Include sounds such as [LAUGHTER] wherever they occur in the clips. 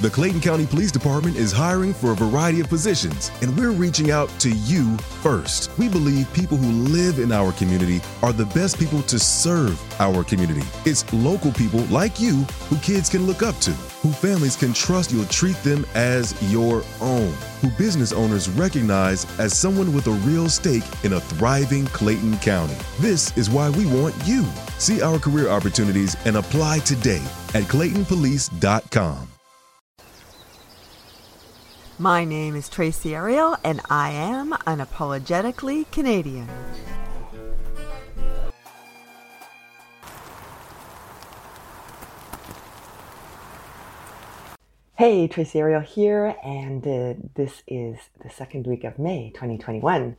The Clayton County Police Department is hiring for a variety of positions, and we're reaching out to you first. We believe people who live in our community are the best people to serve our community. It's local people like you who kids can look up to, who families can trust you'll treat them as your own, who business owners recognize as someone with a real stake in a thriving Clayton County. This is why we want you. See our career opportunities and apply today at claytonpolice.com. My name is Tracey Arial, and I am unapologetically Canadian. Hey, Tracey Arial here, and uh, this is the second week of May 2021.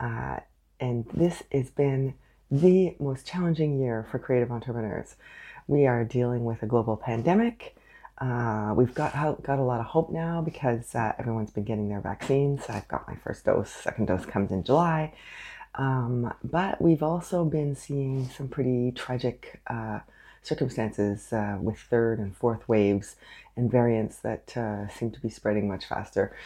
Uh, and this has been the most challenging year for creative entrepreneurs. We are dealing with a global pandemic. Uh, we've got got a lot of hope now because uh, everyone's been getting their vaccines. I've got my first dose. Second dose comes in July. Um, but we've also been seeing some pretty tragic uh, circumstances uh, with third and fourth waves and variants that uh, seem to be spreading much faster.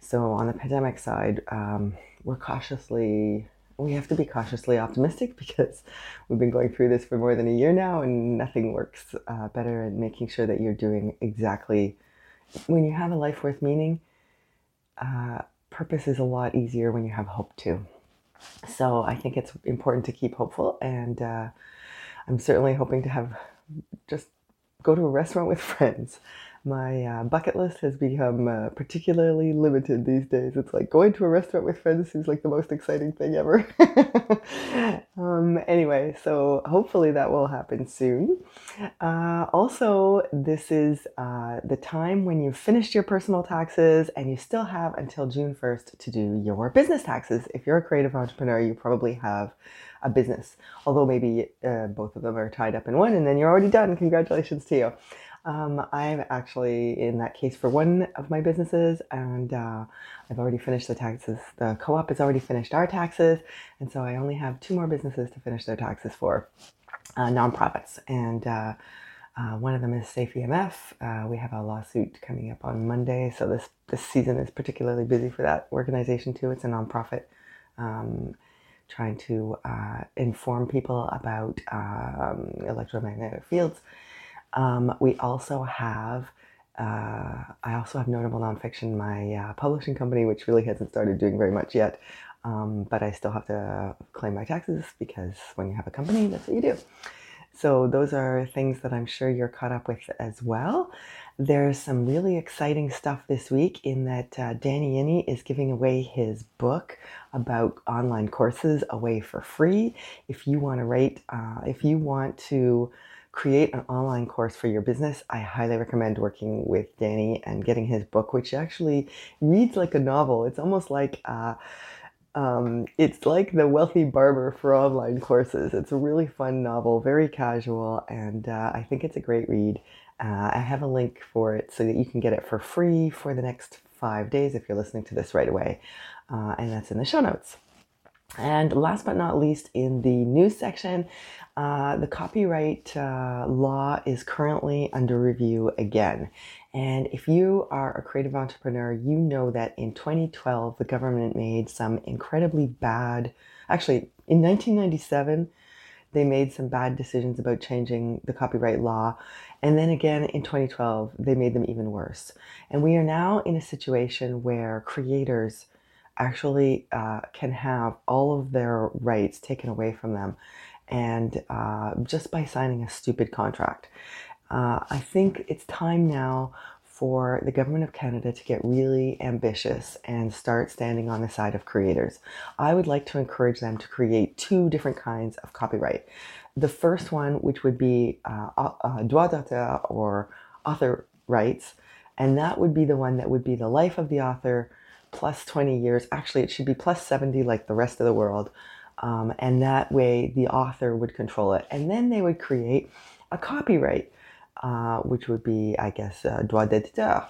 So, on the pandemic side, um, we're cautiously, we have to be cautiously optimistic [LAUGHS] because we've been going through this for more than a year now and nothing works uh, better at making sure that you're doing exactly when you have a life worth meaning. Uh, purpose is a lot easier when you have hope too. So, I think it's important to keep hopeful and uh, I'm certainly hoping to have just go to a restaurant with [LAUGHS] friends. My uh, bucket list has become uh, particularly limited these days. It's like going to a restaurant with friends seems like the most exciting thing ever. [LAUGHS] um, anyway, so hopefully that will happen soon. Uh, also, this is uh, the time when you've finished your personal taxes and you still have until June 1st to do your business taxes. If you're a creative entrepreneur, you probably have a business. Although maybe uh, both of them are tied up in one, and then you're already done. Congratulations to you. Um, I'm actually in that case for one of my businesses, and uh, I've already finished the taxes. The co op has already finished our taxes, and so I only have two more businesses to finish their taxes for uh, nonprofits. And uh, uh one of them is Safe EMF. Uh, we have a lawsuit coming up on Monday, so this, this season is particularly busy for that organization too. It's a nonprofit. Um, trying to uh, inform people about um, electromagnetic fields. Um, we also have, uh, I also have Notable Nonfiction, my uh, publishing company, which really hasn't started doing very much yet. Um, but I still have to claim my taxes because when you have a company, that's what you do. So, those are things that I'm sure you're caught up with as well. There's some really exciting stuff this week in that uh, Danny Iny is giving away his book about online courses away for free. If you want to rate, uh, if you want to create an online course for your business, I highly recommend working with Danny and getting his book, which actually reads like a novel. It's almost like uh, um, it's like the Wealthy Barber for online courses. It's a really fun novel, very casual, and uh, I think it's a great read. Uh, I have a link for it so that you can get it for free for the next five days if you're listening to this right away. Uh, and that's in the show notes. And last but not least, in the news section, uh, the copyright uh, law is currently under review again. And if you are a creative entrepreneur, you know that in 2012, the government made some incredibly bad, actually, in 1997, they made some bad decisions about changing the copyright law. And then again in 2012, they made them even worse. And we are now in a situation where creators actually uh, can have all of their rights taken away from them and uh, just by signing a stupid contract. Uh, I think it's time now for the government of Canada to get really ambitious and start standing on the side of creators. I would like to encourage them to create two different kinds of copyright. The first one, which would be uh, uh, droit d'auteur or author rights, and that would be the one that would be the life of the author plus 20 years. Actually, it should be plus 70 like the rest of the world. Um, and that way the author would control it. And then they would create a copyright uh, which would be, I guess, uh, droit d'auteur.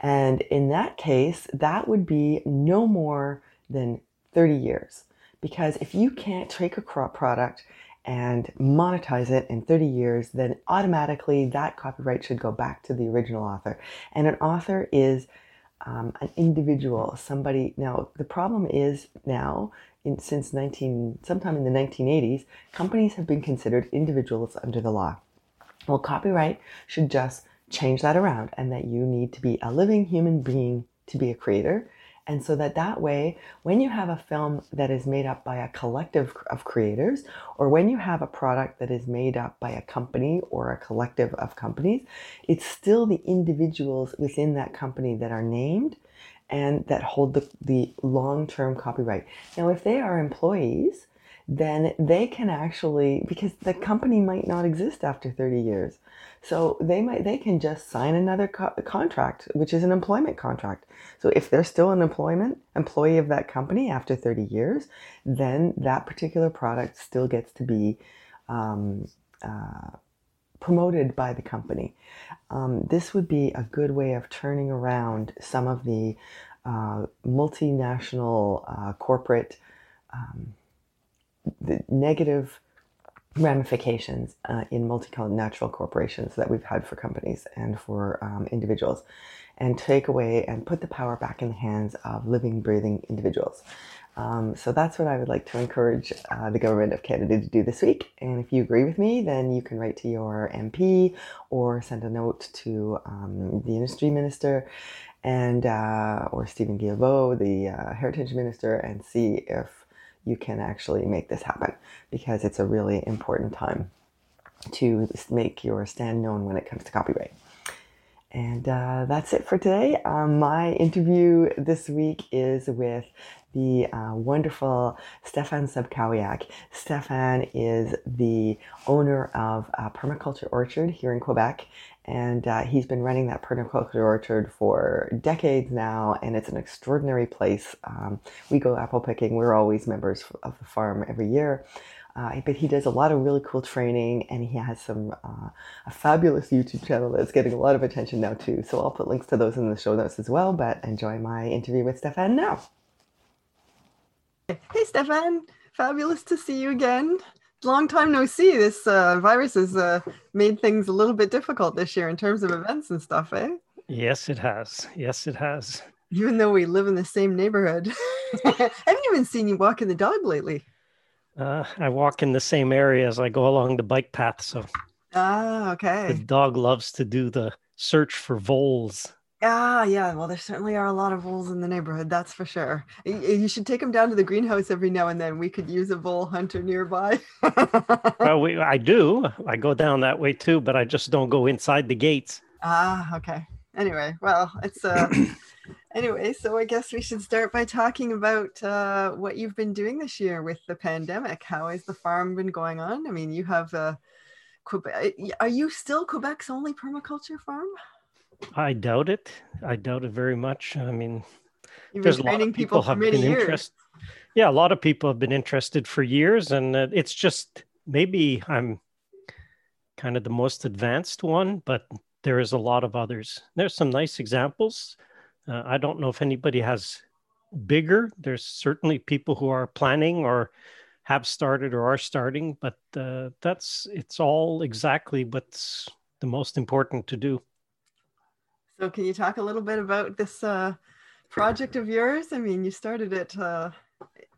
And in that case, that would be no more than 30 years. Because if you can't take a crop product and monetize it in 30 years, then automatically that copyright should go back to the original author. And an author is um, an individual, somebody. Now, the problem is now, in, since 19, sometime in the 1980s, companies have been considered individuals under the law. Well, copyright should just change that around and that you need to be a living human being to be a creator and so that that way, when you have a film that is made up by a collective of creators, or when you have a product that is made up by a company or a collective of companies, it's still the individuals within that company that are named and that hold the, the long term copyright. Now, if they are employees, then they can actually, because the company might not exist after 30 years. So they might they can just sign another co- contract, which is an employment contract. So if they're still an employment employee of that company after 30 years, then that particular product still gets to be um, uh, promoted by the company. Um, this would be a good way of turning around some of the uh, multinational uh, corporate um, the negative ramifications uh, in multinational corporations that we've had for companies and for um, individuals, and take away and put the power back in the hands of living, breathing individuals. Um, so that's what I would like to encourage uh, the government of Canada to do this week. And if you agree with me, then you can write to your MP or send a note to um, the industry minister and uh, or Stephen Guilbeault, the uh, heritage minister, and see if you can actually make this happen because it's a really important time to make your stand known when it comes to copyright. And uh, that's it for today. Um, my interview this week is with the uh, wonderful Stefan Sobkowiak. Stefan is the owner of a Permaculture Orchard here in Quebec, and uh, he's been running that permaculture orchard for decades now, and it's an extraordinary place. Um, we go apple picking. We're always members of the farm every year. Uh, but he does a lot of really cool training, and he has some uh, a fabulous YouTube channel that's getting a lot of attention now too. So I'll put links to those in the show notes as well. But enjoy my interview with Stefan now. Hey, Stefan! Fabulous to see you again long time no see. This uh, virus has uh, made things a little bit difficult this year in terms of events and stuff, eh? Yes, it has. Yes, it has. Even though we live in the same neighborhood, [LAUGHS] I haven't even seen you walking the dog lately. Uh, I walk in the same area as I go along the bike path, so. Ah, okay. The dog loves to do the search for voles. Ah, yeah. Well, there certainly are a lot of voles in the neighborhood. That's for sure. You should take them down to the greenhouse every now and then. We could use a vole hunter nearby. well, we, I do. I go down that way too, but I just don't go inside the gates. Ah, okay. Anyway, well, it's uh. [CLEARS THROAT] anyway, so I guess we should start by talking about uh, what you've been doing this year with the pandemic. How has the farm been going on? I mean, you have uh, Quebec. Are you still Quebec's only permaculture farm? I doubt it. I doubt it very much. I mean, You've there's a lot of people, people have been interested. Yeah, a lot of people have been interested for years, and uh, it's just maybe I'm kind of the most advanced one, but there is a lot of others. There's some nice examples. Uh, I don't know if anybody has bigger. There's certainly people who are planning or have started or are starting, but uh, that's it's all exactly what's the most important to do. So, can you talk a little bit about this uh, project of yours? I mean, you started it uh,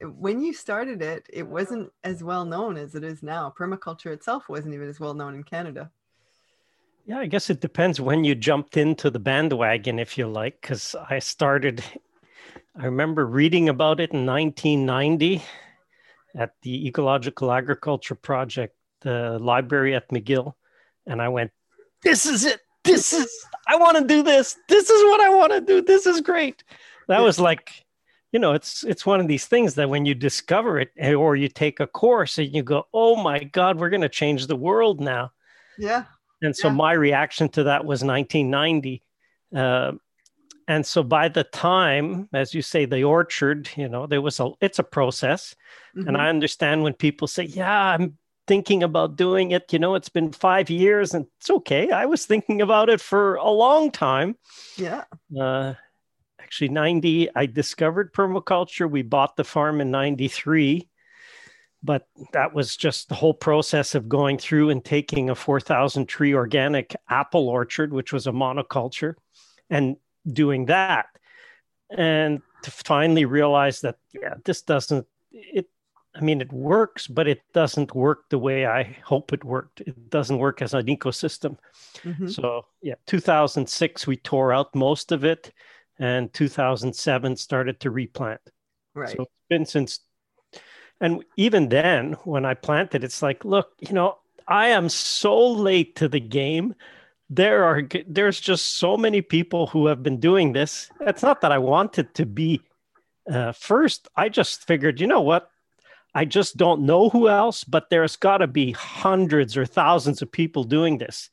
when you started it. It wasn't as well known as it is now. Permaculture itself wasn't even as well known in Canada. Yeah, I guess it depends when you jumped into the bandwagon, if you like, because I started. I remember reading about it in 1990 at the Ecological Agriculture Project, the library at McGill, and I went, "This is it! This is I want to do this. This is what I want to do. This is great. That was like, you know, it's it's one of these things that when you discover it eh, or you take a course and you go, "Oh my god, we're going to change the world now." Yeah. And so yeah. my reaction to that was 1990. Uh, and so by the time, as you say, the orchard, you know, there was a, it's a process. Mm-hmm. And I understand when people say, yeah, I'm thinking about doing it. You know, it's been five years and it's okay. I was thinking about it for a long time. Yeah. Uh, actually, 90, I discovered permaculture. We bought the farm in 93. but that was just the whole process of going through and taking a 4,000 tree organic apple orchard, which was a monoculture, and doing that. And to finally realize that, yeah, this doesn't, it, I mean, it works, but it doesn't work the way I hope it worked. It doesn't work as an ecosystem. Mm-hmm. So, yeah, 2006, we tore out most of it, and 2007 started to replant. Right. So it's been since and even then, when I planted, it's like, look, you know, I am so late to the game. There are there's just so many people who have been doing this. It's not that I wanted to be uh, first. I just figured, you know what? I just don't know who else, but there's got to be hundreds or thousands of people doing this.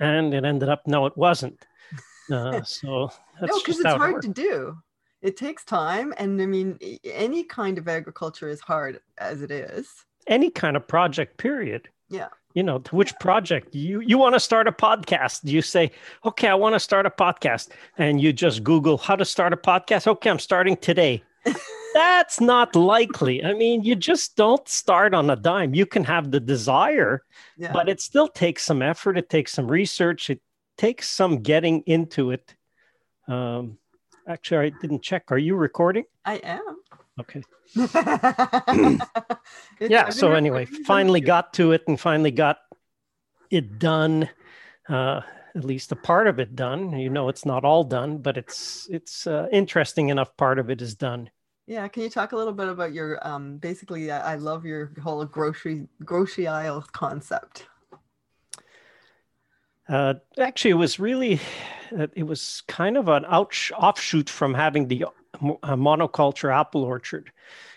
And it ended up, no, it wasn't. Uh, [LAUGHS] so no, because it's hard to do. It takes time and i mean any kind of agriculture is hard as it is. Any kind of project period. Yeah. You know to which project you you want to start a podcast? You say okay i want to start a podcast. And you just google how to start a podcast. Okay i'm starting today [LAUGHS] that's not likely i mean you just don't start on a dime you can have the desire yeah. but it still takes some effort it takes some research it takes some getting into it um, Actually, I didn't check. Are you recording? I am. Okay. [LAUGHS] [LAUGHS] yeah. So anyway, finally got to it and finally got it done. Uh, at least a part of it done. You know, it's not all done, but it's it's uh, interesting enough. Part of it is done. Yeah, can you talk a little bit about your um basically I love your whole grocery grocery aisle concept. Uh, actually, it was really, uh, it was kind of an ouch, offshoot from having the uh, monoculture apple orchard.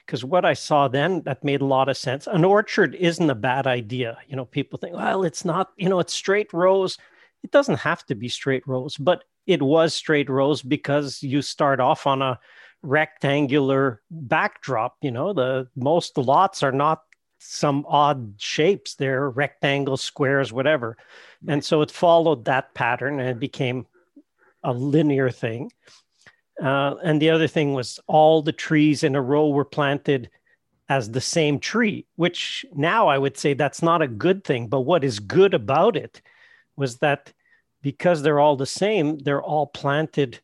Because what I saw then, that made a lot of sense. An orchard isn't a bad idea. You know, people think, well, it's not, you know, it's straight rows. It doesn't have to be straight rows, but it was straight rows because you start off on a rectangular backdrop. You know, the most lots are not some odd shapes they're rectangles squares whatever and so it followed that pattern and it became a linear thing uh, and the other thing was all the trees in a row were planted as the same tree which now i would say that's not a good thing but what is good about it was that because they're all the same they're all planted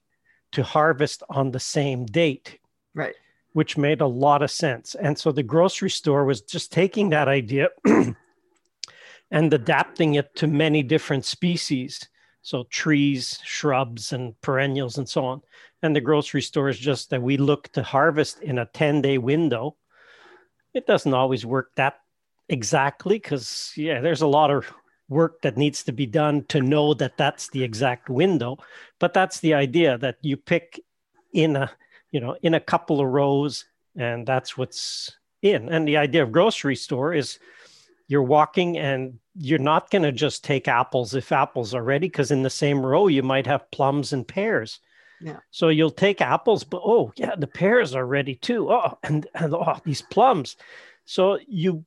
to harvest on the same date right which made a lot of sense. And so the grocery store was just taking that idea [CLEARS THROAT] and adapting it to many different species. So trees, shrubs, and perennials, and so on. And the grocery store is just that we look to harvest in a 10 day window. It doesn't always work that exactly because, yeah, there's a lot of work that needs to be done to know that that's the exact window. But that's the idea that you pick in a you know, in a couple of rows, and that's what's in. And the idea of grocery store is you're walking and you're not going to just take apples if apples are ready, because in the same row you might have plums and pears. Yeah. So you'll take apples, but oh yeah, the pears are ready too. Oh, and, and oh, these plums. So you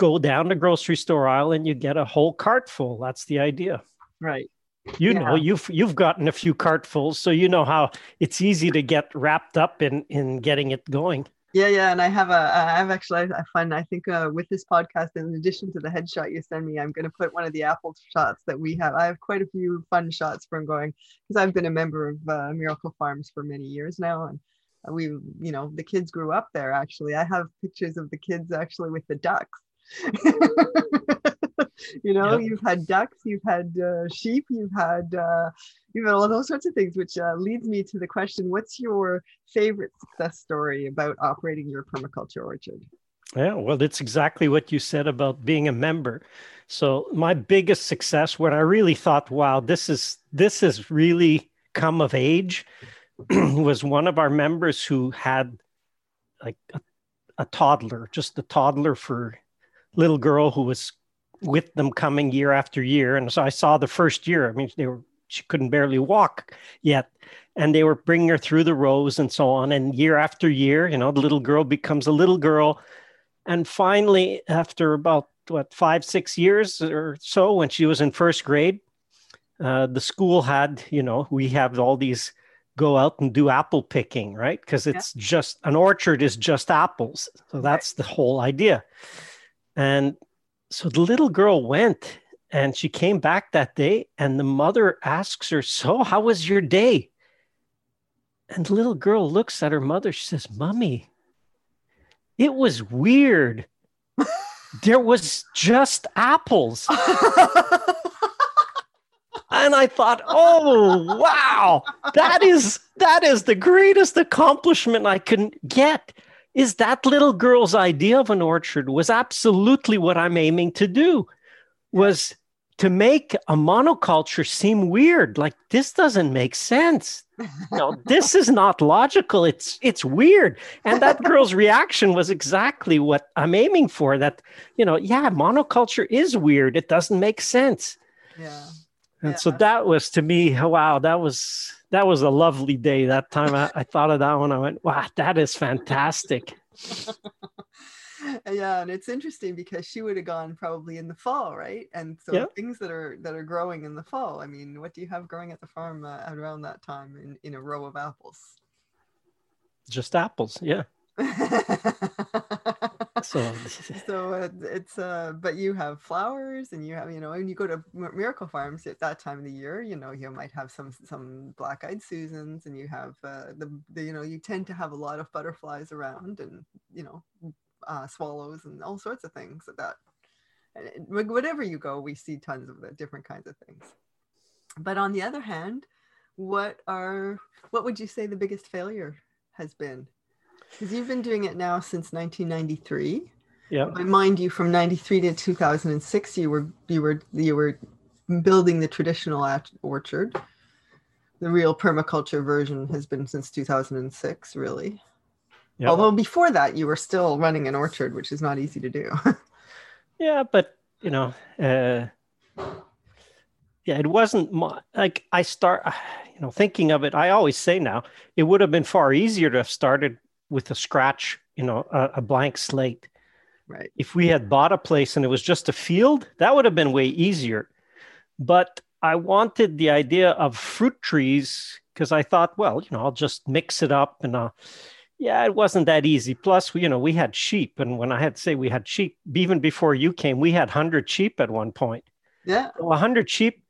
go down the grocery store aisle and you get a whole cart full. That's the idea. Right you yeah. know you've you've gotten a few cartfuls so you know how it's easy to get wrapped up in in getting it going yeah yeah and i have a i have actually i find i think uh, with this podcast in addition to the headshot you send me i'm going to put one of the apple shots that we have i have quite a few fun shots from going because i've been a member of uh, miracle farms for many years now and we you know the kids grew up there actually i have pictures of the kids actually with the ducks [LAUGHS] you know yep. you've had ducks you've had uh, sheep you've had uh, you've had all those sorts of things which uh, leads me to the question what's your favorite success story about operating your permaculture orchard yeah well it's exactly what you said about being a member so my biggest success when i really thought wow this is this has really come of age [CLEARS THROAT] was one of our members who had like a, a toddler just a toddler for little girl who was with them coming year after year. And so I saw the first year, I mean, they were, she couldn't barely walk yet. And they were bringing her through the rows and so on. And year after year, you know, the little girl becomes a little girl. And finally, after about what, five, six years or so, when she was in first grade, uh, the school had, you know, we have all these go out and do apple picking, right? Because it's yeah. just an orchard is just apples. So that's right. the whole idea. And so the little girl went and she came back that day, and the mother asks her, So, how was your day? And the little girl looks at her mother. She says, Mommy, it was weird. [LAUGHS] there was just apples. and I thought, oh wow, that is that is the greatest accomplishment I can get. Is that little girl's idea of an orchard was absolutely what I'm aiming to do. Was to make a monoculture seem weird. Like this doesn't make sense. No [LAUGHS] this is not logical. It's it's weird. And that girl's reaction was exactly what i'm aiming for that you know yeah monoculture is weird. It doesn't make sense. Yeah. And yeah. so that was to me wow that was that was a lovely day that time. I, I thought of that one. I went wow that is fantastic. [LAUGHS] Yeah and it's interesting because she would have gone probably in the fall right? And so yeah. things that are that are growing in the fall i mean what do you have growing at the farm uh, around that time in, in a row of apples? Just apples yeah [LAUGHS] so [LAUGHS] so uh, it's uh but you have flowers and you have you know and you go to miracle farms at that time of the year you know you might have some some black-eyed susans and you have uh the, the you know you tend to have a lot of butterflies around and you know uh, swallows and all sorts of things like that. And whatever you go, we see tons of the different kinds of things. But on the other hand, what are what would you say the biggest failure has been? Because you've been doing it now since 1993. Yeah. But mind you, from 93 to 2006, you were you were you were building the traditional orchard. The real permaculture version has been since 2006, really. Yep. Although before that, you were still running an orchard, which is not easy to do. [LAUGHS] yeah, but you know, uh, yeah, it wasn't my, like I start, you know, thinking of it. I always say now it would have been far easier to have started with a scratch, you know, a, a blank slate. Right. If we had bought a place and it was just a field, that would have been way easier. But I wanted the idea of fruit trees because I thought, well, you know, I'll just mix it up and I'll yeah, it wasn't that easy. Plus, you know, we had sheep, and when I had to say we had sheep, even before you came, we had hundred sheep at one point. Yeah, so hundred sheep.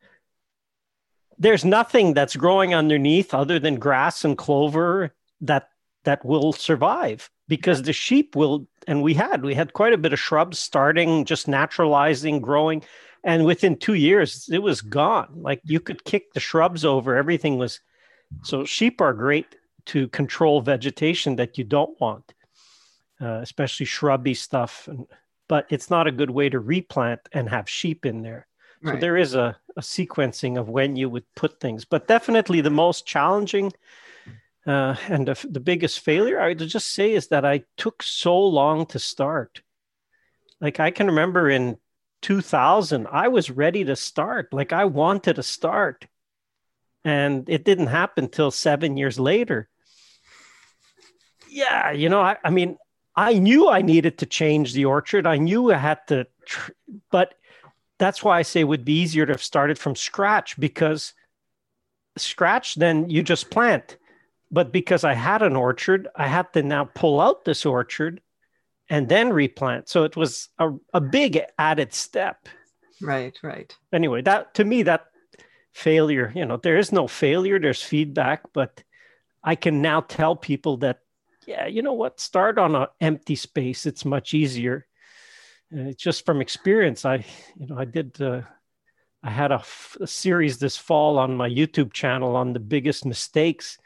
There's nothing that's growing underneath other than grass and clover that that will survive because the sheep will. And we had we had quite a bit of shrubs starting, just naturalizing, growing, and within two years it was gone. Like you could kick the shrubs over, everything was. So sheep are great to control vegetation that you don't want, uh, especially shrubby stuff. And, but it's not a good way to replant and have sheep in there. Right. So there is a, a sequencing of when you would put things, but definitely the most challenging uh, and the, the biggest failure I would just say is that I took so long to start. Like I can remember in 2000, I was ready to start. Like I wanted to start and it didn't happen till seven years later. Yeah, you know, I, I mean, I knew I needed to change the orchard. I knew I had to, tr- but that's why I say it would be easier to have started from scratch because scratch, then you just plant. But because I had an orchard, I had to now pull out this orchard and then replant. So it was a, a big added step. Right, right. Anyway, that to me, that failure you know there is no failure there's feedback but i can now tell people that yeah you know what start on an empty space it's much easier uh, just from experience i you know i did uh, i had a, f- a series this fall on my youtube channel on the biggest mistakes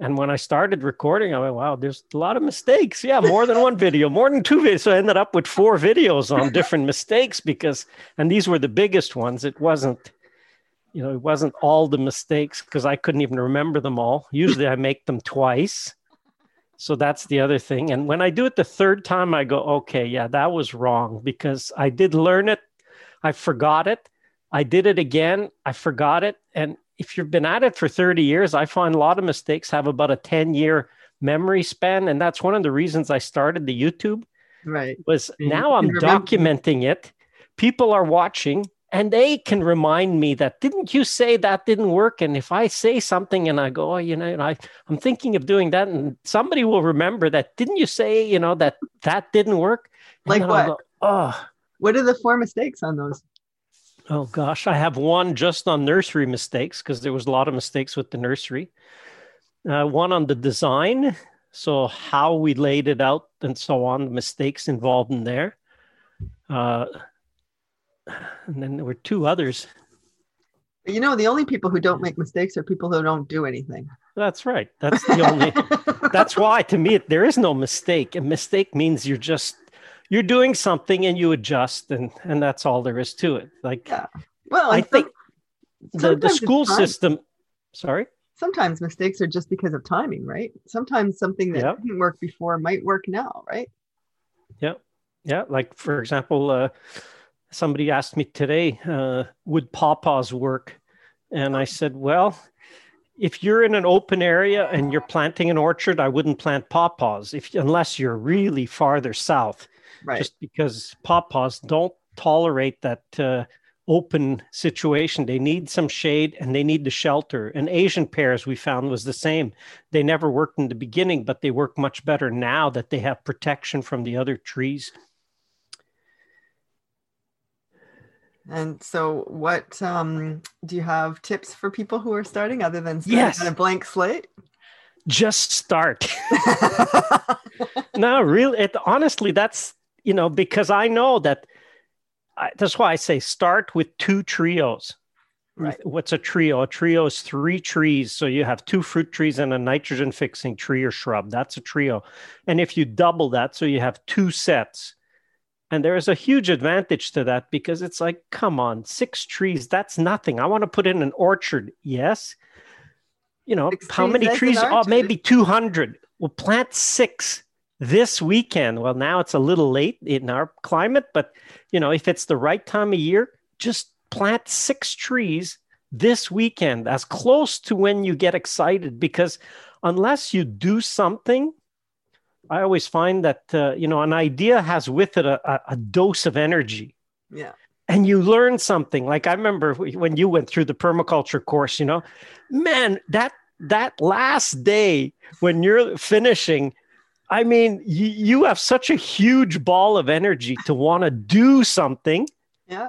and when I started recording, I went, wow, there's a lot of mistakes. Yeah, more than one video, more than two videos. So I ended up with four videos on different [LAUGHS] mistakes because, and these were the biggest ones. It wasn't, you know, it wasn't all the mistakes because I couldn't even remember them all. Usually I make them twice. So that's the other thing. And when I do it the third time, I go, okay, yeah, that was wrong because I did learn it. I forgot it. I did it again. I forgot it. And if you've been at it for 30 years, I find a lot of mistakes have about a 10 year memory span. And that's one of the reasons I started the YouTube. Right. Was now I'm documenting it. People are watching and they can remind me that didn't you say that didn't work and if i say something and i go oh, you know I, i'm thinking of doing that and somebody will remember that didn't you say you know that that didn't work and like what go, oh what are the four mistakes on those oh gosh i have one just on nursery mistakes because there was a lot of mistakes with the nursery uh, one on the design so how we laid it out and so on the mistakes involved in there uh, and then there were two others. You know, the only people who don't make mistakes are people who don't do anything. That's right. That's the only. [LAUGHS] that's why, to me, there is no mistake. A mistake means you're just you're doing something and you adjust, and and that's all there is to it. Like, yeah. Well, I think the the school system. Sorry. Sometimes mistakes are just because of timing, right? Sometimes something that didn't work before might work now, right? Yeah, yeah. Like for example, uh, somebody asked me today, uh, would pawpaws work? And I said, well, if you're in an open area and you're planting an orchard, I wouldn't plant pawpaws if unless you're really farther south, right. just because pawpaws don't tolerate that uh, open situation. They need some shade and they need the shelter. And Asian pears we found was the same. They never worked in the beginning, but they work much better now that they have protection from the other trees. And so, what um, do you have tips for people who are starting other than starting yes. on a blank slate? Just start. [LAUGHS] no, really, it, honestly, that's you know because I know that. I, that's why I say start with two trios. Right. What's a trio? A trio is three trees. So you have two fruit trees and a nitrogen fixing tree or shrub. That's a trio. And if you double that, so you have two sets and there is a huge advantage to that because it's like, come on, six trees, that's nothing. I want to put in an orchard. Yes. You know, six how many trees? Oh, maybe 200. We'll plant six this weekend. Well, now it's a little late in our climate, but, you know, if it's the right time of year, just plant six trees this weekend as close to when you get excited because unless you do something I always find that uh, you know an idea has with it a, a, a dose of energy. Yeah. And you learn something. Like I remember when you went through the permaculture course, you know, man, that that last day when you're finishing, I mean, you, you have such a huge ball of energy to want to do something. Yeah.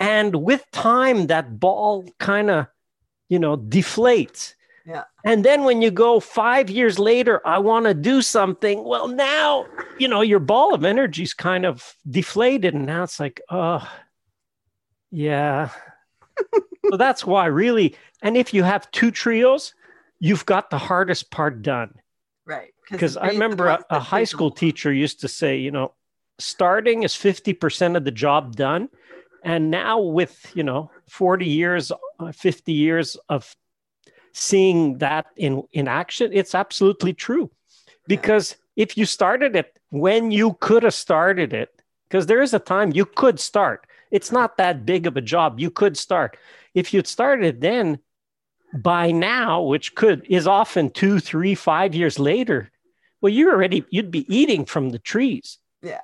And with time, that ball kind of, you know, deflates. Yeah. And then when you go five years later, I want to do something. Well, now, you know, your ball of energy is kind of deflated. And now it's like, oh, yeah. [LAUGHS] so that's why, really. And if you have two trios, you've got the hardest part done. Right. Because I remember a, a high school teacher used to say, you know, starting is 50% of the job done. And now with, you know, 40 years, uh, 50 years of seeing that in in action it's absolutely true. Because if you started it when you could have started it because there is a time you could start. It's not that big of a job. You could start. If you'd started then by now which could is often two three five years later well you're already you'd be eating from the trees. Yeah.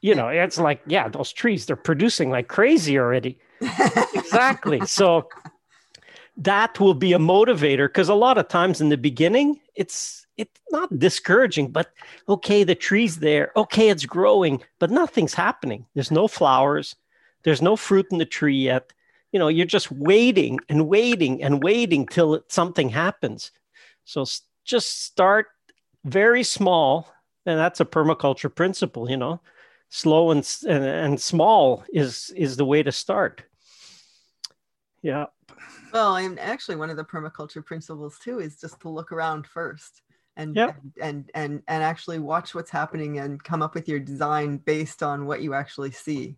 You know it's like yeah those trees they're producing like crazy already. Exactly. [LAUGHS] So that will be a motivator because a lot of times in the beginning it's it's not discouraging but okay the tree's there. Okay it's growing but nothing's happening. There's no flowers. There's no fruit in the tree yet. You know you're just waiting and waiting and waiting till something happens. So just start very small and that's a permaculture principle you know slow and, and, and small is is the way to start yeah well, and actually, one of the permaculture principles too is just to look around first and yep. and, and and actually watch what's happening and come up with your design based on what you actually see.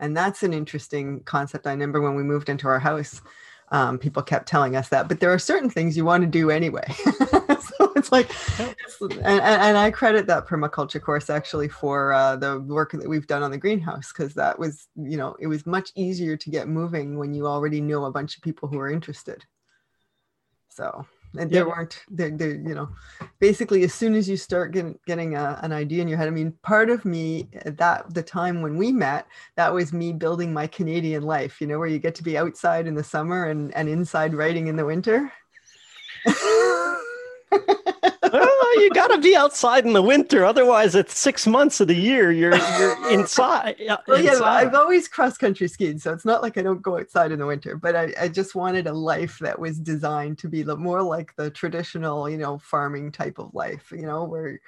And that's an interesting concept. I remember when we moved into our house, um, people kept telling us that, but there are certain things you want to do anyway. [LAUGHS] [LAUGHS] so it's like, it's, and, and, I credit that permaculture course actually for uh, the work that we've done on the greenhouse because that was, you know, it was much easier to get moving when you already know a bunch of people who are interested. So and there weren't there, there you know basically as soon as you start getting getting a, an idea in your head i mean part of me at that the time when we met that was me building my canadian life you know where you get to be outside in the summer and and inside writing in the winter [LAUGHS] oh, you got to be outside in the winter. Otherwise, it's six months of the year you're you're [LAUGHS] inside. well, yeah, I've always cross country skied, so it's not like I don't go outside in the winter. But I, I just wanted a life that was designed to be more like the traditional, you know, farming type of life. You know, where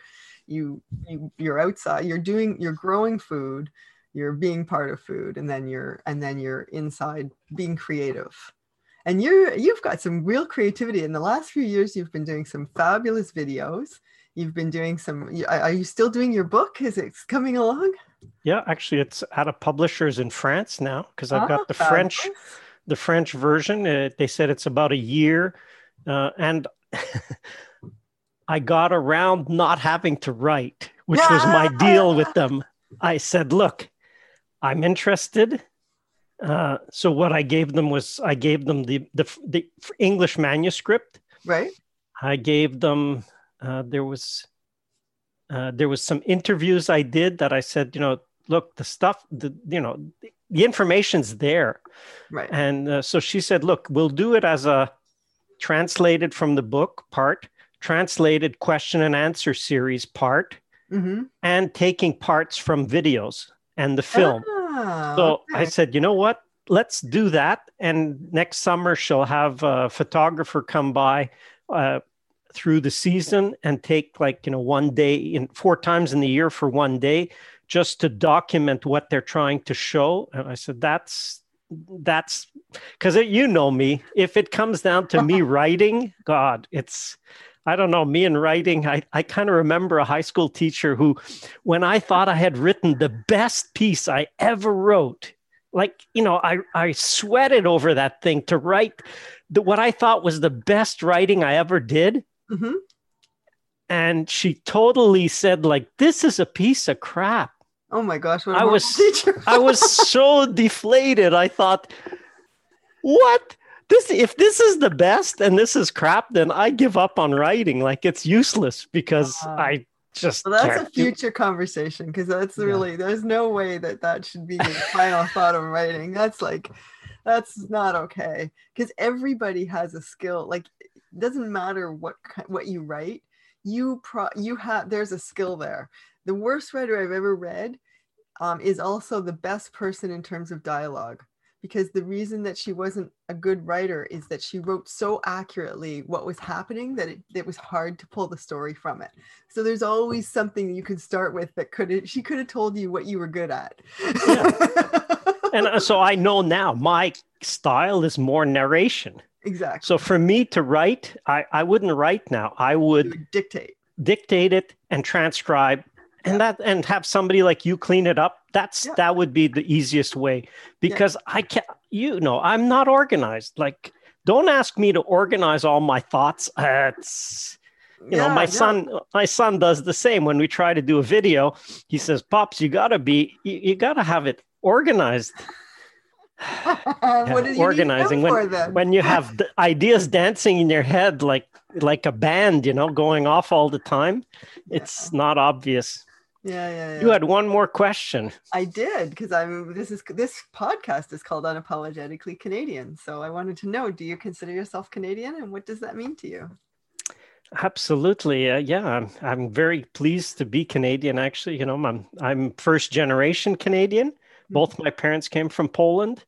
you, you you're outside, you're doing, you're growing food, you're being part of food, and then you're and then you're inside being creative and you're you've got some real creativity. In the last few years you've been doing some fabulous videos. You've been doing some are you still doing your book is it coming along? Yeah actually it's out of publishers in france now because i've got the ah, french the french version. Uh, they said it's about a year uh, and [LAUGHS] i got around not having to write which was my deal with them. I said look i'm interested uh, so what I gave them was I gave them the the, the English manuscript. Right. I gave them. Uh, there was uh, there was some interviews I did that I said, you know, look, the stuff, the you know, the, the information's there. Right. And uh, so she said, look, we'll do it as a translated from the book part, translated question and answer series part, mm-hmm. and taking parts from videos and the film. Ah so okay. I said, you know what? Let's do that. And next summer, she'll have a photographer come by uh, through the season and take like, you know, one day in four times in the year for one day just to document what they're trying to show. And I said, that's that's because you know me if it comes down to me [LAUGHS] writing god it's I don't know, me in writing, I, I kind of remember a high school teacher who, when I thought I had written the best piece I ever wrote, like, you know, I, I sweated over that thing to write the, what I thought was the best writing I ever did. Mm-hmm. And she totally said, like, this is a piece of crap. Oh my gosh. I was, [LAUGHS] I was so deflated. I thought, what? This if this is the best and this is crap, then I give up on writing. Like it's useless because uh, I just well, that's a future conversation because that's really yeah. there's no way that that should be the final thought of writing. That's like that's not okay because everybody has a skill. Like it doesn't matter what what you write, you pro you have there's a skill there. The worst writer I've ever read um, is also the best person in terms of dialogue because the reason that she wasn't a good writer is that she wrote so accurately what was happening that it, it was hard to pull the story from it. So there's always something you could start with that could she could have told you what you were good at. Yeah. and uh, so I know now my style is more narration. Exactly. So for me to write, I, I wouldn't write now. I would, would dictate dictate it and transcribe and that and have somebody like you clean it up that's yeah. that would be the easiest way because yeah. i can't you know i'm not organized. Like don't ask me to organize all my thoughts. Uh, it's you yeah, know my son my son does the same. When we try to do a video he says pops you gotta be you, you gotta have it organized. [SIGHS] [LAUGHS] Organizing when, when you have [LAUGHS] ideas dancing in your head like like a band you know going off all the time it's not obvious yeah, yeah, yeah. You had one more question. I did because I'm. This is this podcast is called Unapologetically Canadian. So I wanted to know: Do you consider yourself Canadian, and what does that mean to you? Absolutely, uh, yeah. I'm I'm very pleased to be Canadian. Actually, you know, I'm I'm first generation Canadian. Mm-hmm. Both my parents came from Poland,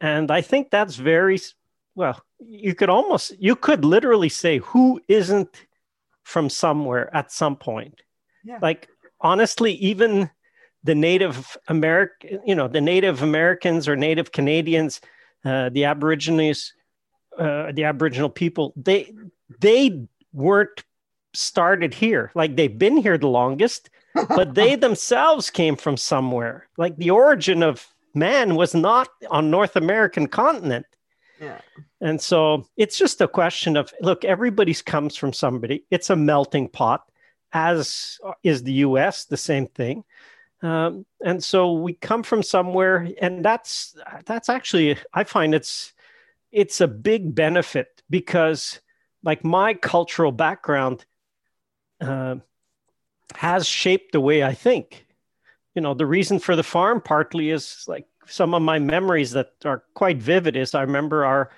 and I think that's very well. You could almost you could literally say who isn't from somewhere at some point. Yeah. Like honestly, even the Native American, you know, the Native Americans or Native Canadians, uh, the Aborigines, uh, the Aboriginal people, they they weren't started here. Like they've been here the longest, but they [LAUGHS] themselves came from somewhere. Like the origin of man was not on North American continent. Yeah. And so it's just a question of look, everybody's comes from somebody. It's a melting pot as is the US, the same thing. Um, and so we come from somewhere, and that's that's actually I find it's it's a big benefit because like my cultural background uh, has shaped the way I think. You know, the reason for the farm partly is like some of my memories that are quite vivid is I remember our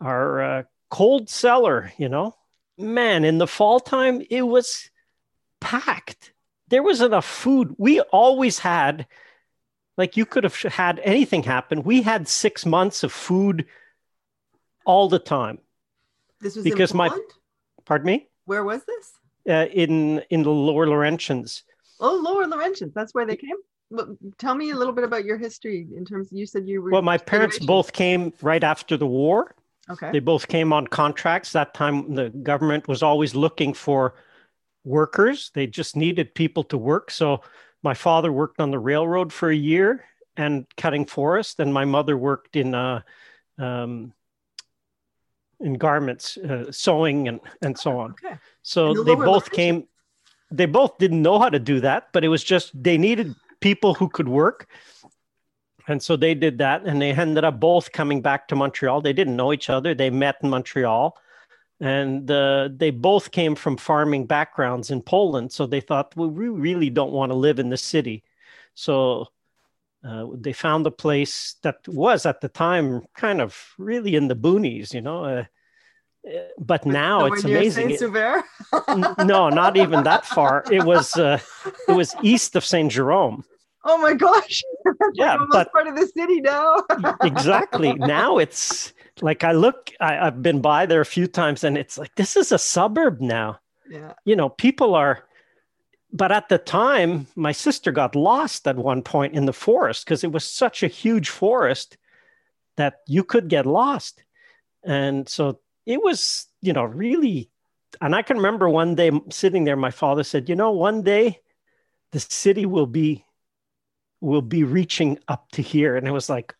our uh, cold cellar, you know, man, in the fall time, it was packed. There was enough food. We always had, like, you could have had anything happen. We had six months of food all the time. This was because my, pardon me. Where was this? Uh, in in the Lower Laurentians. Oh, Lower Laurentians. That's where they came. Well, tell me a little bit about your history in terms. Of, You said you were. Well, my parents both came right after the war. Okay. They both came on contracts. That time, the government was always looking for workers. They just needed people to work. So my father worked on the railroad for a year and cutting forest, and my mother worked in uh, um, in garments, uh, sewing, and and so on. Okay. So the they both came. They both didn't know how to do that, but it was just they needed people who could work. And so they did that, and they ended up both coming back to Montreal. They didn't know each other. They met in Montreal, and uh, they both came from farming backgrounds in Poland. So they thought, well, we really don't want to live in the city. So uh, they found a place that was at the time kind of really in the boonies, you know. Uh, uh but now so it's amazing. It, no, not even that far. It was uh, it was east of Saint Jerome. Oh my gosh! [LAUGHS] yeah, like but part of the city now. [LAUGHS] exactly. Now it's like I look. I, I've been by there a few times, and it's like this is a suburb now. Yeah. You know, people are. But at the time, my sister got lost at one point in the forest because it was such a huge forest that you could get lost, and so it was, you know, really. And I can remember one day sitting there. My father said, "You know, one day." the city will be will be reaching up to here. And it was like,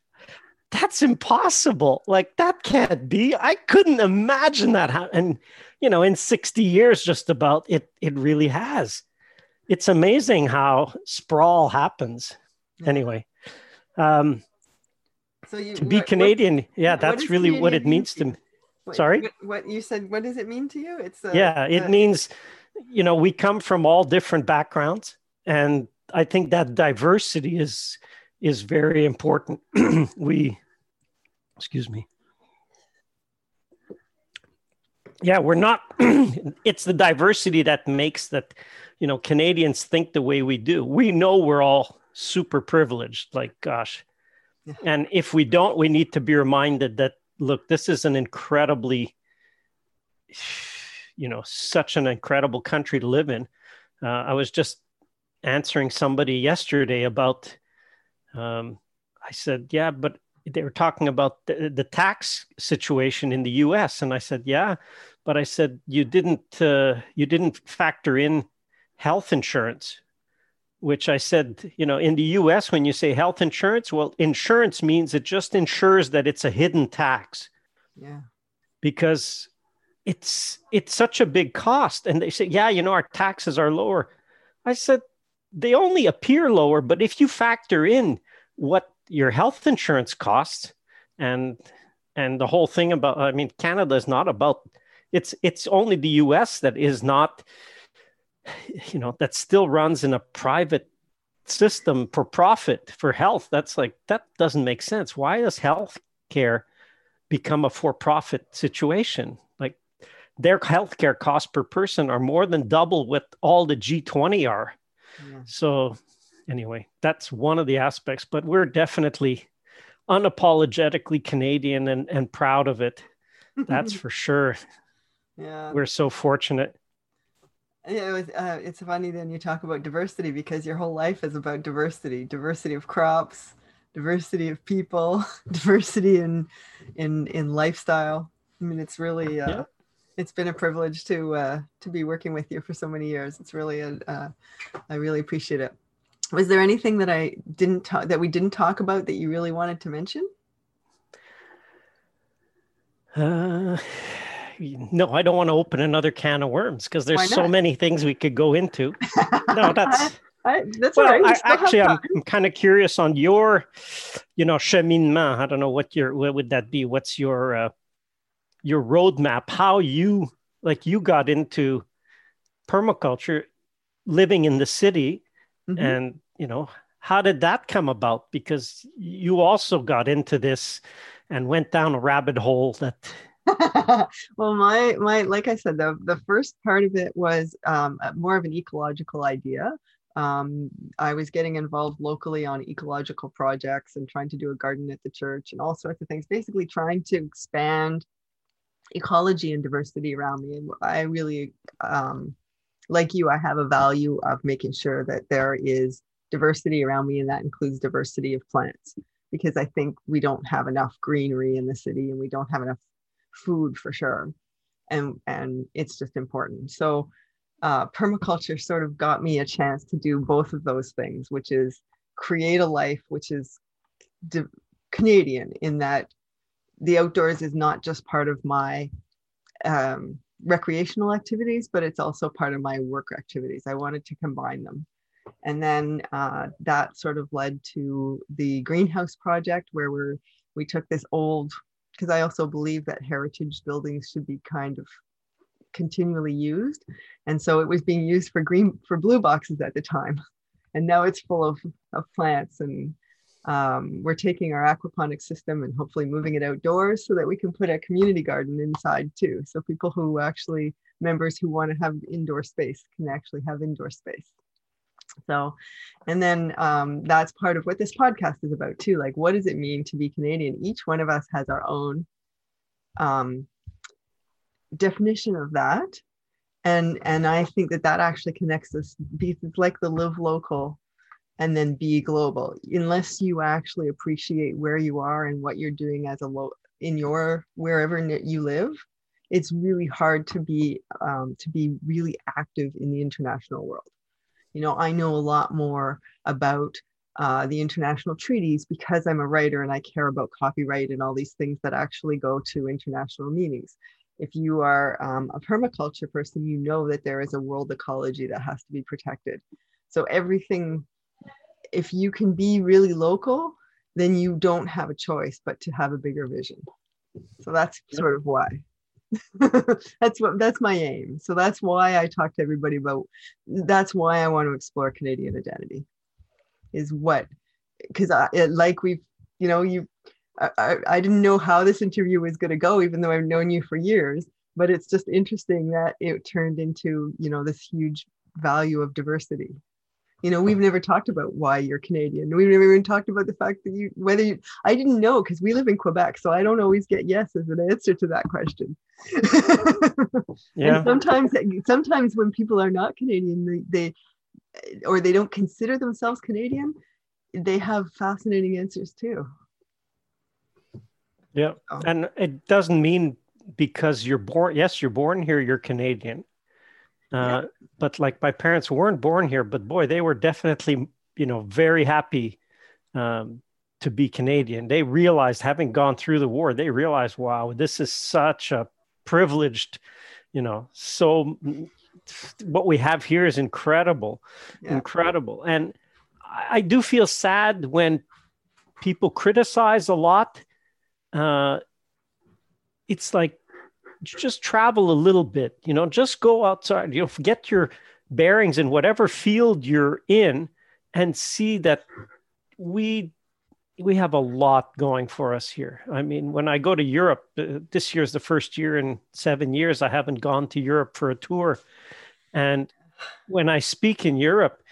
that's impossible. Like that can't be. I couldn't imagine that. And you know, in 60 years, just about it, it really has. It's amazing how sprawl happens. Yeah. Anyway, um, so you, to be what, Canadian, what, yeah, that's really Canadian what it means to me. What, Sorry, what, what, you said. What does it mean to you? It's uh, yeah, it uh, means you know we come from all different backgrounds, and I think that diversity is is very important. [CLEARS THROAT] we, excuse me. Yeah, we're not. [CLEARS THROAT] it's the diversity that makes that, you know, Canadians think the way we do. We know we're all super privileged. Like, gosh, and if we don't, we need to be reminded that look, this is an incredibly, you know, such an incredible country to live in. Uh, I was just answering somebody yesterday about um, i said yeah but they were talking about the, the, tax situation in the us and i said yeah but i said you didn't uh, you didn't factor in health insurance which i said you know in the us when you say health insurance well insurance means it just ensures that it's a hidden tax. Yeah. Because it's it's such a big cost and they say yeah you know our taxes are lower. I said they only appear lower, but if you factor in what your health insurance costs and and the whole thing about I mean Canada is not about it's it's only the US that is not you know that still runs in a private system for profit for health. That's like that doesn't make sense. Why does health care become a for profit situation? Like their healthcare costs per person are more than double what all the G20 are. So, anyway, that's one of the aspects, but we're definitely unapologetically Canadian and, and proud of it. That's [LAUGHS] for sure. Yeah. We're so fortunate. Yeah, it was, uh, it's funny then you talk about diversity because your whole life is about diversity, diversity of crops, diversity of people, [LAUGHS] diversity in in in lifestyle. I mean, it's really uh, yeah it's been a privilege to uh, to be working with you for so many years. It's really a, uh, I really appreciate it. Was there anything that I didn't talk that we didn't talk about that you really wanted to mention? Uh, [SIGHS] no, I don't want to open another can of worms because there's so many things we could go into. No, [LAUGHS] that's. I, that's well, right. I, actually, I'm, I'm kind of curious on your, you know, cheminement. I don't know what your what would that be. What's your uh, your roadmap, how you like you got into permaculture, living in the city, mm-hmm. and you know how did that come about? Because you also got into this and went down a rabbit hole that [LAUGHS] well my my like i said the, the first part of it was um, more of an ecological idea um, i was getting involved locally on ecological projects and trying to do a garden at the church and all sorts of things basically trying to expand ecology and diversity around me and i really um, like you i have a value of making sure that there is diversity around me and that includes diversity of plants because i think we don't have enough greenery in the city and we don't have enough food for sure. And and it's just important. So uh, permaculture sort of got me a chance to do both of those things which is create a life which is di- canadian in that the outdoors is not just part of my um, recreational activities but it's also part of my work activities. I wanted to combine them and then uh, that sort of led to the greenhouse project where we're we took this old because I also believe that heritage buildings should be kind of continually used. And so it was being used for green for blue boxes at the time. And now it's full of, of plants and um, we're taking our aquaponic system and hopefully moving it outdoors so that we can put a community garden inside too. So people who actually members who want to have indoor space can actually have indoor space. So, and then um, that's part of what this podcast is about too. Like, what does it mean to be Canadian? Each one of us has our own um, definition of that, and and I think that that actually connects us. It's like the live local, and then be global. Unless you actually appreciate where you are and what you're doing as a low in your wherever you live, it's really hard to be um, to be really active in the international world you know, I know a lot more about uh, the international treaties because I'm a writer and I care about copyright and all these things that actually go to international meetings. If you are um, a permaculture person, you know that there is a world ecology that has to be protected. So everything, if you can be really local, then you don't have a choice but to have a bigger vision. So that's sort of why. [LAUGHS] that's what that's my aim. So that's why I talk to everybody about that's why I want to explore Canadian identity. Is what because I like we've you know you I, I didn't know how this interview was going to go even though I've known you for years but it's just interesting that it turned into you know this huge value of diversity you know, we've never talked about why you're Canadian. We've never even talked about the fact that you, whether you, I didn't know because we live in Quebec, so I don't always get yes as an answer to that question. [LAUGHS] yeah. And sometimes, sometimes when people are not Canadian, they, they, or they don't consider themselves Canadian, they have fascinating answers too. Yeah, oh. and it doesn't mean because you're born. Yes, you're born here. You're Canadian uh, But like my parents weren't born here, but boy, they were definitely, you know, very happy um, to be Canadian. They realized, having gone through the war, they realized, wow, this is such a privileged, you know, so what we have here is incredible, yeah. incredible. And I, I do feel sad when people criticize a lot. Uh, it's like just travel a little bit, you know, just go outside, you know, get your bearings in whatever field you're in and see that we we have a lot going for us here. I mean, when I go to Europe, uh, this year is the first year in 7 years I haven't gone to Europe for a tour. And when I speak in Europe,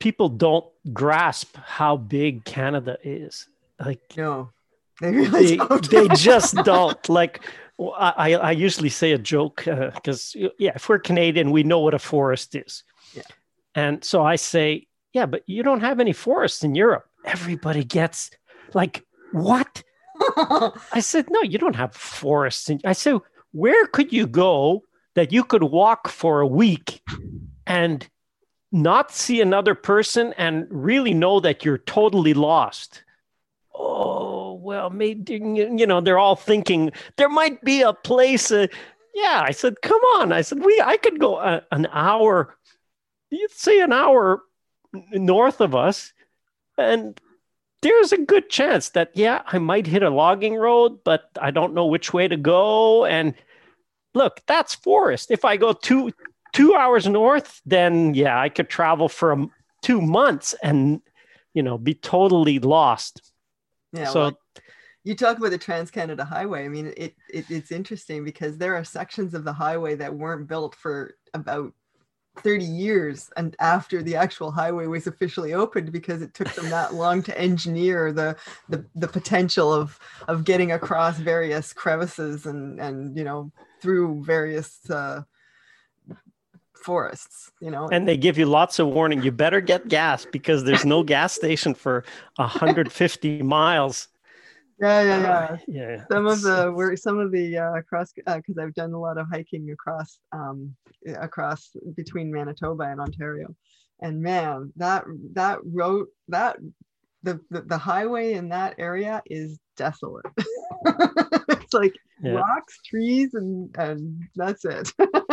people don't grasp how big Canada is. Like no they really they, they just don't. Like I, I usually say a joke because uh, yeah, if we're Canadian, we know what a forest is. Yeah. And so I say, yeah, but you don't have any forests in Europe. Everybody gets like, what? [LAUGHS] I said, no, you don't have forests. In, I said, where could you go that you could walk for a week and not see another person and really know that you're totally lost? oh well maybe you know they're all thinking there might be a place uh, yeah i said come on i said we i could go a, uh, an hour you'd say an hour north of us and there's a good chance that yeah, I might hit a logging road, but I don't know which way to go. And look, that's forest. If I go two two hours north, then yeah, I could travel for a, two months and you know be totally lost. Yeah. So. Well, you talk about the Trans Canada Highway. I mean, it, it it's interesting because there are sections of the highway that weren't built for about 30 years and after the actual highway was officially opened because it took them that long to engineer the the, the potential of of getting across various crevices and and you know through various uh, forests you know and they give you lots of warning you better get gas because there's no gas station for 150 miles yeah yeah yeah. yeah some of the where some of the uh across because uh, i've done a lot of hiking across um across between manitoba and ontario. And man that that road that the, the, the highway in that area is desolate. [LAUGHS] It's like yeah. rocks trees and and that's it.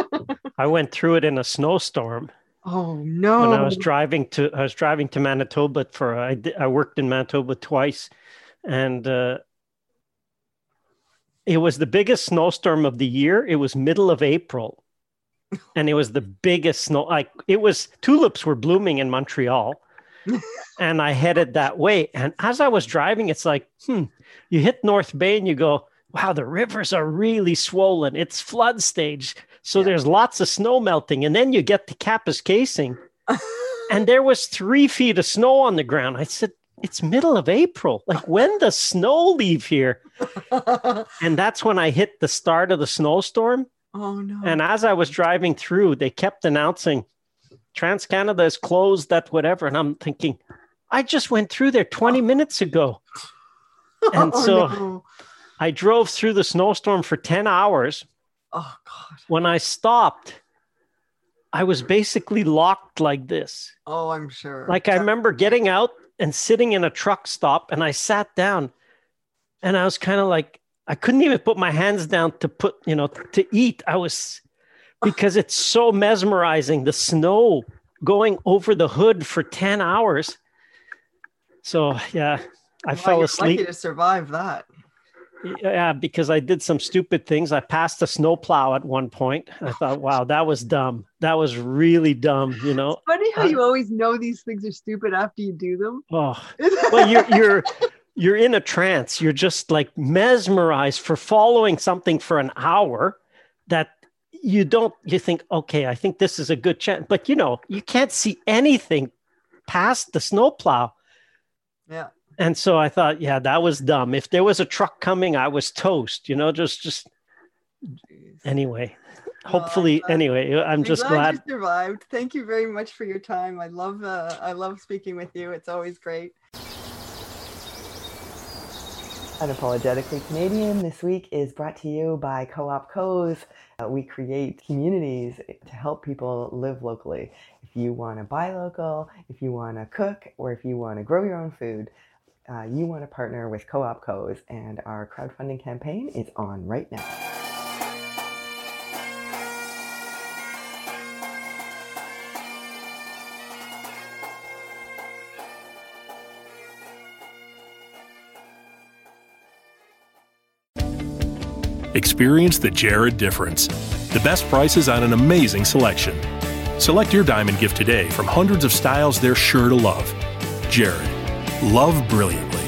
[LAUGHS] I went through it in a snowstorm. Oh no! When I was driving to, I was driving to Manitoba for I, I worked in Manitoba twice, and uh, it was the biggest snowstorm of the year. It was middle of April, and it was the biggest snow. Like it was, tulips were blooming in Montreal, [LAUGHS] and I headed that way. And as I was driving, it's like, hmm, you hit North Bay and you go, wow, the rivers are really swollen. It's flood stage, so yeah. there's lots of snow melting, and then you get to casing [LAUGHS] and there was three feet of snow on the ground. I said, it's middle of April. Like when does snow leave here? [LAUGHS] and that's when I hit the start of the snowstorm. Oh no. And as I was driving through, they kept announcing Trans Canada is closed, that whatever. And I'm thinking, I just went through there 20 minutes ago. [LAUGHS] And oh, so no. I drove through the snowstorm for 10 hours. Oh God. When I stopped, I was basically locked like this. Oh, I'm sure. Like I remember getting out and sitting in a truck stop and I sat down and I was kind of like I couldn't even put my hands down to put, you know, to eat. I was because it's so mesmerizing the snow going over the hood for 10 hours. So, yeah, I fell asleep. Lucky to survive that. Yeah, because I did some stupid things. I passed a snowplow at one point. I thought, wow, that was dumb. That was really dumb. You know, it's funny how uh, you always know these things are stupid after you do them. Oh, [LAUGHS] well, you're you're you're in a trance. You're just like mesmerized for following something for an hour that you don't. You think, okay, I think this is a good chance, but you know, you can't see anything past the snowplow. Yeah and so I thought, yeah, that was dumb. If there was a truck coming, I was toast. You know, just just anyway. Hopefully, uh, anyway, I'm just glad, glad, you survived. Thank you very much for your time. I love uh, I love speaking with you. It's always great. Unapologetically Canadian this week is brought to you by Co-op Co's. Uh, we create communities to help people live locally. If you want to buy local, if you want to cook, or if you want to grow your own food, uh, you want to partner with Co-op Co's, and our crowdfunding campaign is on right now. Experience the Jared difference. The best prices on an amazing selection. Select your diamond gift today from hundreds of styles they're sure to love. Jared Love brilliantly.